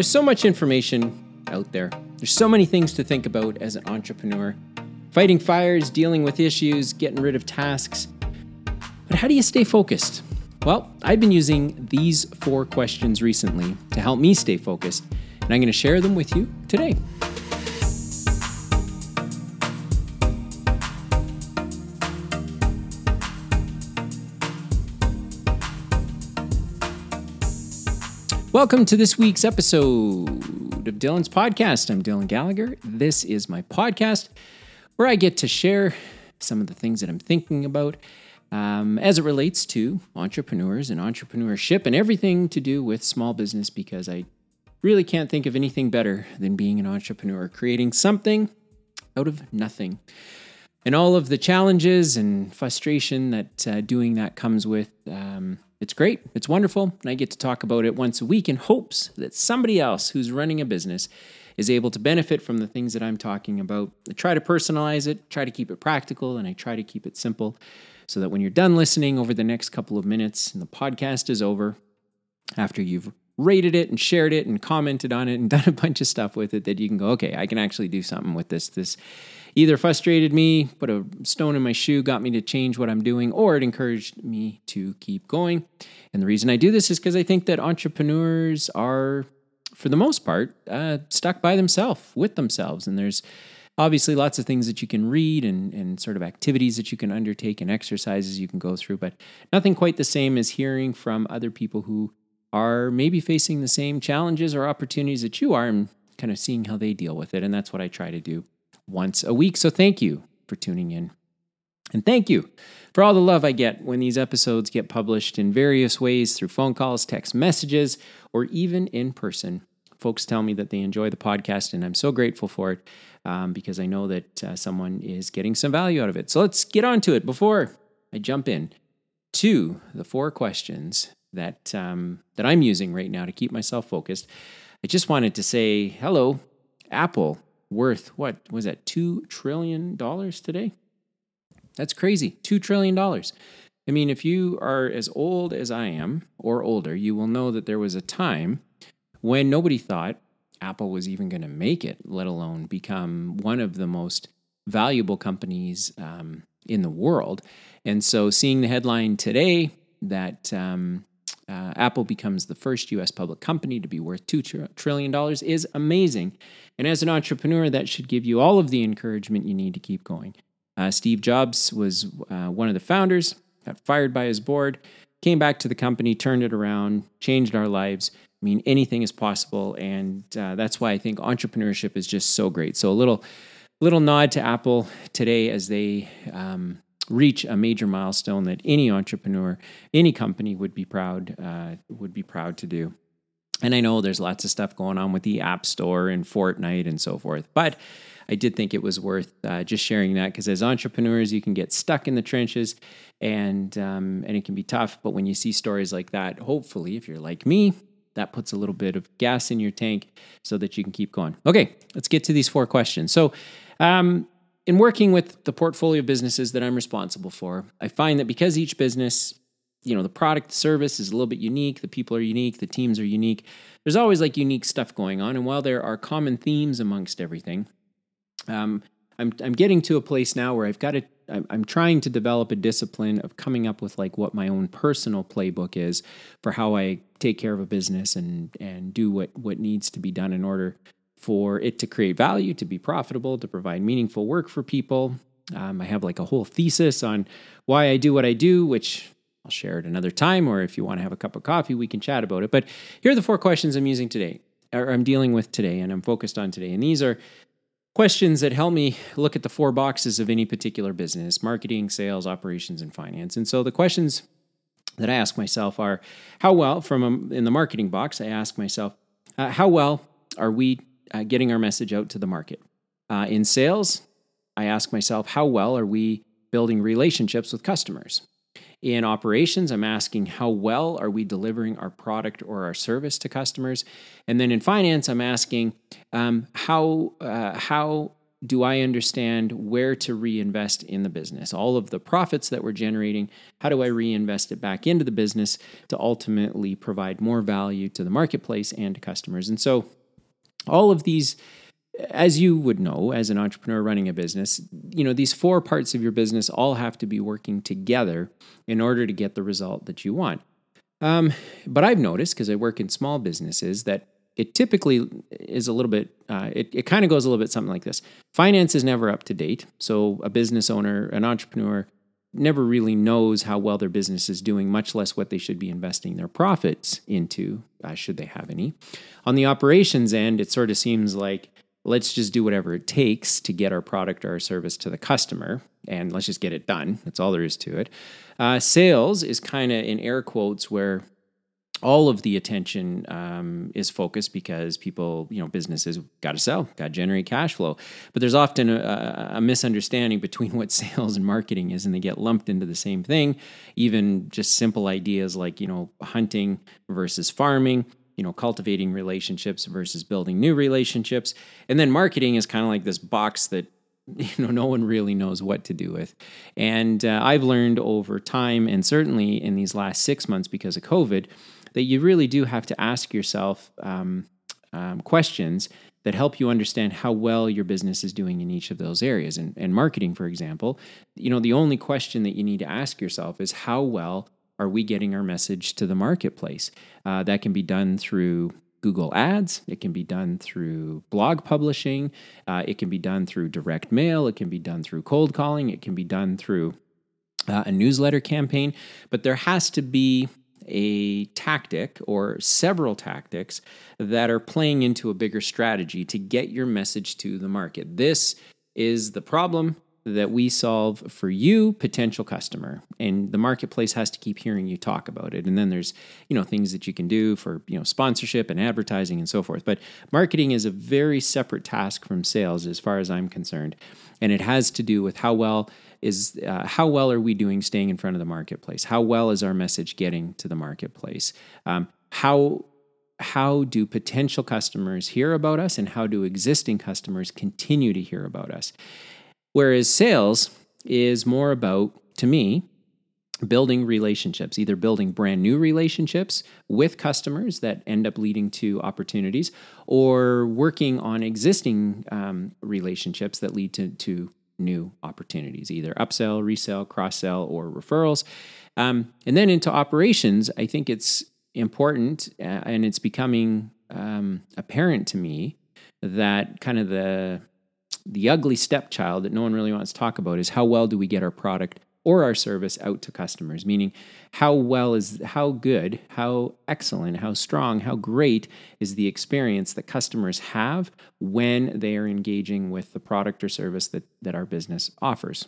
There's so much information out there. There's so many things to think about as an entrepreneur fighting fires, dealing with issues, getting rid of tasks. But how do you stay focused? Well, I've been using these four questions recently to help me stay focused, and I'm going to share them with you today. Welcome to this week's episode of Dylan's podcast. I'm Dylan Gallagher. This is my podcast where I get to share some of the things that I'm thinking about um, as it relates to entrepreneurs and entrepreneurship and everything to do with small business because I really can't think of anything better than being an entrepreneur, creating something out of nothing. And all of the challenges and frustration that uh, doing that comes with. Um, it's great. It's wonderful. And I get to talk about it once a week in hopes that somebody else who's running a business is able to benefit from the things that I'm talking about. I try to personalize it, try to keep it practical, and I try to keep it simple so that when you're done listening over the next couple of minutes and the podcast is over, after you've rated it and shared it and commented on it and done a bunch of stuff with it, that you can go, okay, I can actually do something with this. This either frustrated me, put a stone in my shoe, got me to change what I'm doing, or it encouraged me to keep going. And the reason I do this is because I think that entrepreneurs are, for the most part, uh, stuck by themselves, with themselves. And there's obviously lots of things that you can read and, and sort of activities that you can undertake and exercises you can go through, but nothing quite the same as hearing from other people who are maybe facing the same challenges or opportunities that you are and kind of seeing how they deal with it. And that's what I try to do once a week. So thank you for tuning in. And thank you for all the love I get when these episodes get published in various ways through phone calls, text messages, or even in person. Folks tell me that they enjoy the podcast, and I'm so grateful for it um, because I know that uh, someone is getting some value out of it. So let's get on to it before I jump in to the four questions that um, that I'm using right now to keep myself focused. I just wanted to say hello, Apple worth what was that two trillion dollars today? That's crazy. Two trillion dollars. I mean, if you are as old as I am or older, you will know that there was a time when nobody thought Apple was even going to make it, let alone become one of the most valuable companies um, in the world. And so, seeing the headline today that um, uh, Apple becomes the first US public company to be worth $2 trillion is amazing. And as an entrepreneur, that should give you all of the encouragement you need to keep going. Uh, Steve Jobs was uh, one of the founders, got fired by his board, came back to the company, turned it around, changed our lives. I mean, anything is possible. And uh, that's why I think entrepreneurship is just so great. So, a little, little nod to Apple today as they um, reach a major milestone that any entrepreneur, any company would be proud uh, would be proud to do. And I know there's lots of stuff going on with the App Store and Fortnite and so forth, but I did think it was worth uh, just sharing that because as entrepreneurs, you can get stuck in the trenches, and um, and it can be tough. But when you see stories like that, hopefully, if you're like me, that puts a little bit of gas in your tank so that you can keep going. Okay, let's get to these four questions. So. Um, in working with the portfolio businesses that I'm responsible for, I find that because each business, you know, the product, the service is a little bit unique, the people are unique, the teams are unique. There's always like unique stuff going on, and while there are common themes amongst everything, um, I'm I'm getting to a place now where I've got to. I'm, I'm trying to develop a discipline of coming up with like what my own personal playbook is for how I take care of a business and and do what what needs to be done in order for it to create value, to be profitable, to provide meaningful work for people. Um, I have like a whole thesis on why I do what I do, which I'll share at another time, or if you want to have a cup of coffee, we can chat about it. But here are the four questions I'm using today, or I'm dealing with today, and I'm focused on today. And these are questions that help me look at the four boxes of any particular business marketing, sales, operations, and finance. And so the questions that I ask myself are how well, from a, um, in the marketing box, I ask myself, uh, how well are we uh, getting our message out to the market. Uh, in sales, I ask myself, how well are we building relationships with customers? In operations, I'm asking how well are we delivering our product or our service to customers? And then in finance, I'm asking um, how uh, how do I understand where to reinvest in the business? All of the profits that we're generating, how do I reinvest it back into the business to ultimately provide more value to the marketplace and to customers? And so, all of these as you would know as an entrepreneur running a business you know these four parts of your business all have to be working together in order to get the result that you want. Um, but i've noticed because i work in small businesses that it typically is a little bit uh, it, it kind of goes a little bit something like this. Finance is never up to date. So a business owner an entrepreneur never really knows how well their business is doing much less what they should be investing their profits into uh, should they have any. On the operations end it sort of seems like let's just do whatever it takes to get our product or our service to the customer and let's just get it done. That's all there is to it. Uh, sales is kind of in air quotes where all of the attention um, is focused because people, you know, businesses got to sell, got to generate cash flow. But there's often a, a, misunderstanding between what sales and marketing is, and they get lumped into the same thing. Even just simple ideas like, you know, hunting versus farming, you know, cultivating relationships versus building new relationships. And then marketing is kind of like this box that you know no one really knows what to do with and uh, i've learned over time and certainly in these last six months because of covid that you really do have to ask yourself um, um, questions that help you understand how well your business is doing in each of those areas. And, and marketing, for example, you know, the only question that you need to ask yourself is how well are we getting our message to the marketplace? Uh, that can be done through Google Ads. It can be done through blog publishing. Uh, it can be done through direct mail. It can be done through cold calling. It can be done through uh, a newsletter campaign. But there has to be a tactic or several tactics that are playing into a bigger strategy to get your message to the market. This is the problem that we solve for you potential customer and the marketplace has to keep hearing you talk about it and then there's you know things that you can do for you know sponsorship and advertising and so forth but marketing is a very separate task from sales as far as i'm concerned and it has to do with how well is uh, how well are we doing staying in front of the marketplace? How well is our message getting to the marketplace? Um, how how do potential customers hear about us, and how do existing customers continue to hear about us? Whereas sales is more about, to me, building relationships, either building brand new relationships with customers that end up leading to opportunities, or working on existing um, relationships that lead to, to new opportunities, either upsell, resell, cross sell, or referrals. Um, and then into operations, I think it's important uh, and it's becoming um, apparent to me that kind of the the ugly stepchild that no one really wants to talk about is how well do we get our product or our service out to customers? Meaning how well is how good how excellent how strong how great is the experience that customers have when they are engaging with the product or service that that our business offers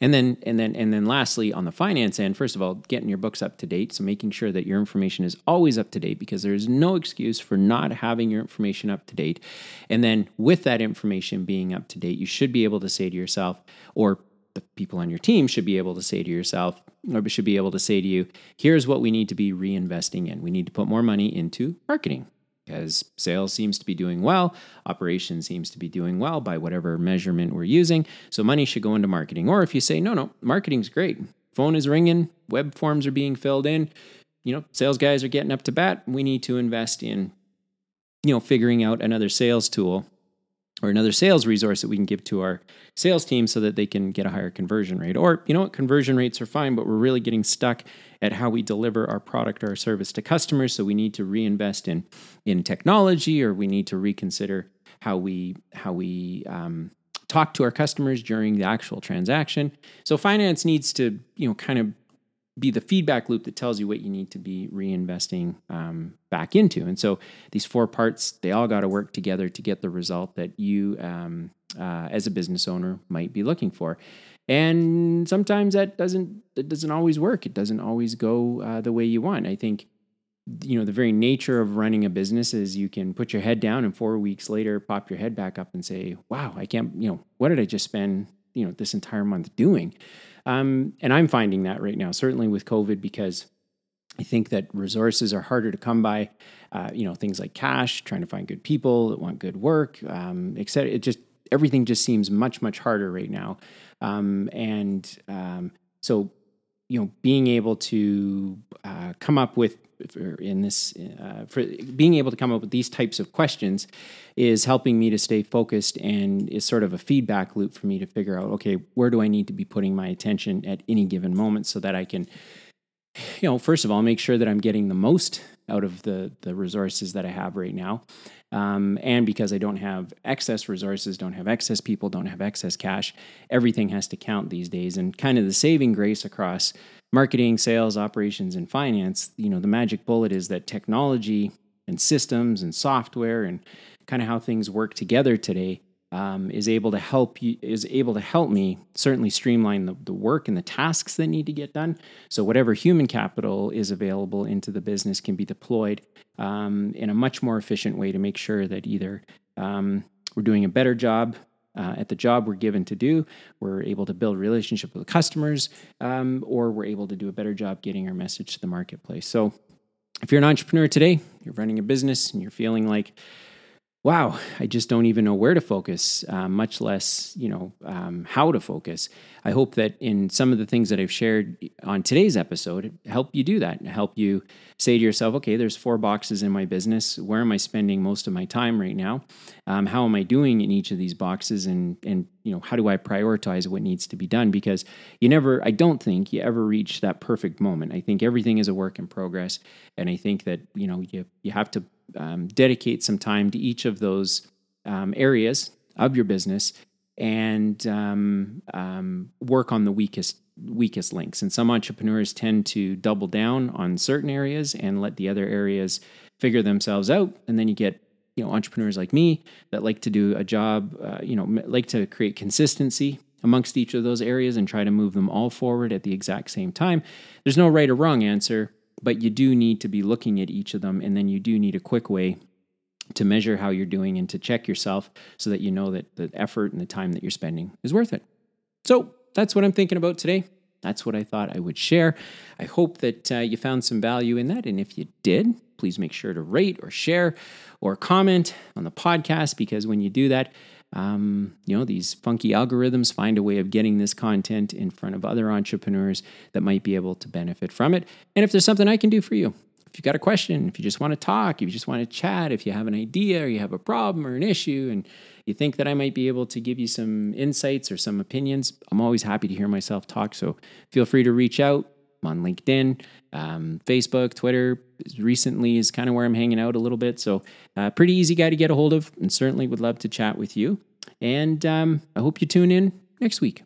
and then and then and then lastly on the finance end first of all getting your books up to date. So making sure that your information is always up to date because there is no excuse for not having your information up to date. And then with that information being up to date you should be able to say to yourself or the people on your team should be able to say to yourself, or should be able to say to you, here's what we need to be reinvesting in. We need to put more money into marketing because sales seems to be doing well, operations seems to be doing well by whatever measurement we're using. So money should go into marketing. Or if you say, no, no, marketing's great, phone is ringing, web forms are being filled in, you know, sales guys are getting up to bat, we need to invest in, you know, figuring out another sales tool or another sales resource that we can give to our sales team so that they can get a higher conversion rate. Or, you know what, conversion rates are fine, but we're really getting stuck at how we deliver our product or our service to customers. So we need to reinvest in in technology, or we need to reconsider how we how we um, talk to our customers during the actual transaction. So finance needs to you know kind of be the feedback loop that tells you what you need to be reinvesting um, back into. And so these four parts, they all got to work together to get the result that you, um, uh, as a business owner, might be looking for. And sometimes that doesn't that doesn't always work. It doesn't always go uh, the way you want. I think you know the very nature of running a business is you can put your head down and four weeks later pop your head back up and say, "Wow, I can't." You know, what did I just spend you know this entire month doing? Um, and I'm finding that right now, certainly with COVID, because I think that resources are harder to come by. Uh, you know, things like cash, trying to find good people that want good work, um, et cetera. It just everything just seems much much harder right now, um, and um, so you know being able to uh, come up with in this uh, for being able to come up with these types of questions is helping me to stay focused and is sort of a feedback loop for me to figure out okay where do i need to be putting my attention at any given moment so that i can you know first of all make sure that i'm getting the most out of the the resources that i have right now um, and because I don't have excess resources, don't have excess people, don't have excess cash, everything has to count these days. And kind of the saving grace across marketing, sales, operations, and finance, you know, the magic bullet is that technology and systems and software and kind of how things work together today um, is able to help you is able to help me certainly streamline the, the work and the tasks that need to get done. So whatever human capital is available into the business can be deployed um, in a much more efficient way to make sure that either um, we're doing a better job uh, at the job we're given to do we're able to build relationship with the customers um, or we're able to do a better job getting our message to the marketplace. So if you're an entrepreneur today you're running a business and you're feeling like wow, I just don't even know where to focus, uh, much less, you know, um, how to focus. I hope that in some of the things that I've shared on today's episode, help you do that, help you say to yourself, okay, there's four boxes in my business. Where am I spending most of my time right now? Um, how am I doing in each of these boxes? And and you know, how do I prioritize what needs to be done? Because you never, I don't think you ever reach that perfect moment. I think everything is a work in progress, and I think that you know you you have to um, dedicate some time to each of those um, areas of your business and um, um, work on the weakest weakest links. And some entrepreneurs tend to double down on certain areas and let the other areas figure themselves out. And then you get you know entrepreneurs like me that like to do a job, uh, you know, like to create consistency amongst each of those areas and try to move them all forward at the exact same time. There's no right or wrong answer but you do need to be looking at each of them and then you do need a quick way to measure how you're doing and to check yourself so that you know that the effort and the time that you're spending is worth it. So that's what I'm thinking about today. That's what I thought I would share. I hope that uh, you found some value in that. And if you did, please make sure to rate or share or comment on the podcast because when you do that, um, you know, these funky algorithms find a way of getting this content in front of other entrepreneurs that might be able to benefit from it. And if there's something I can do for you, if you've got a question, if you just want to talk, if you just want to chat, if you have an idea or you have a problem or an issue and you think that I might be able to give you some insights or some opinions, I'm always happy to hear myself talk. So feel free to reach out. On LinkedIn, um, Facebook, Twitter. Recently is kind of where I'm hanging out a little bit. So, uh, pretty easy guy to get a hold of, and certainly would love to chat with you. And um, I hope you tune in next week.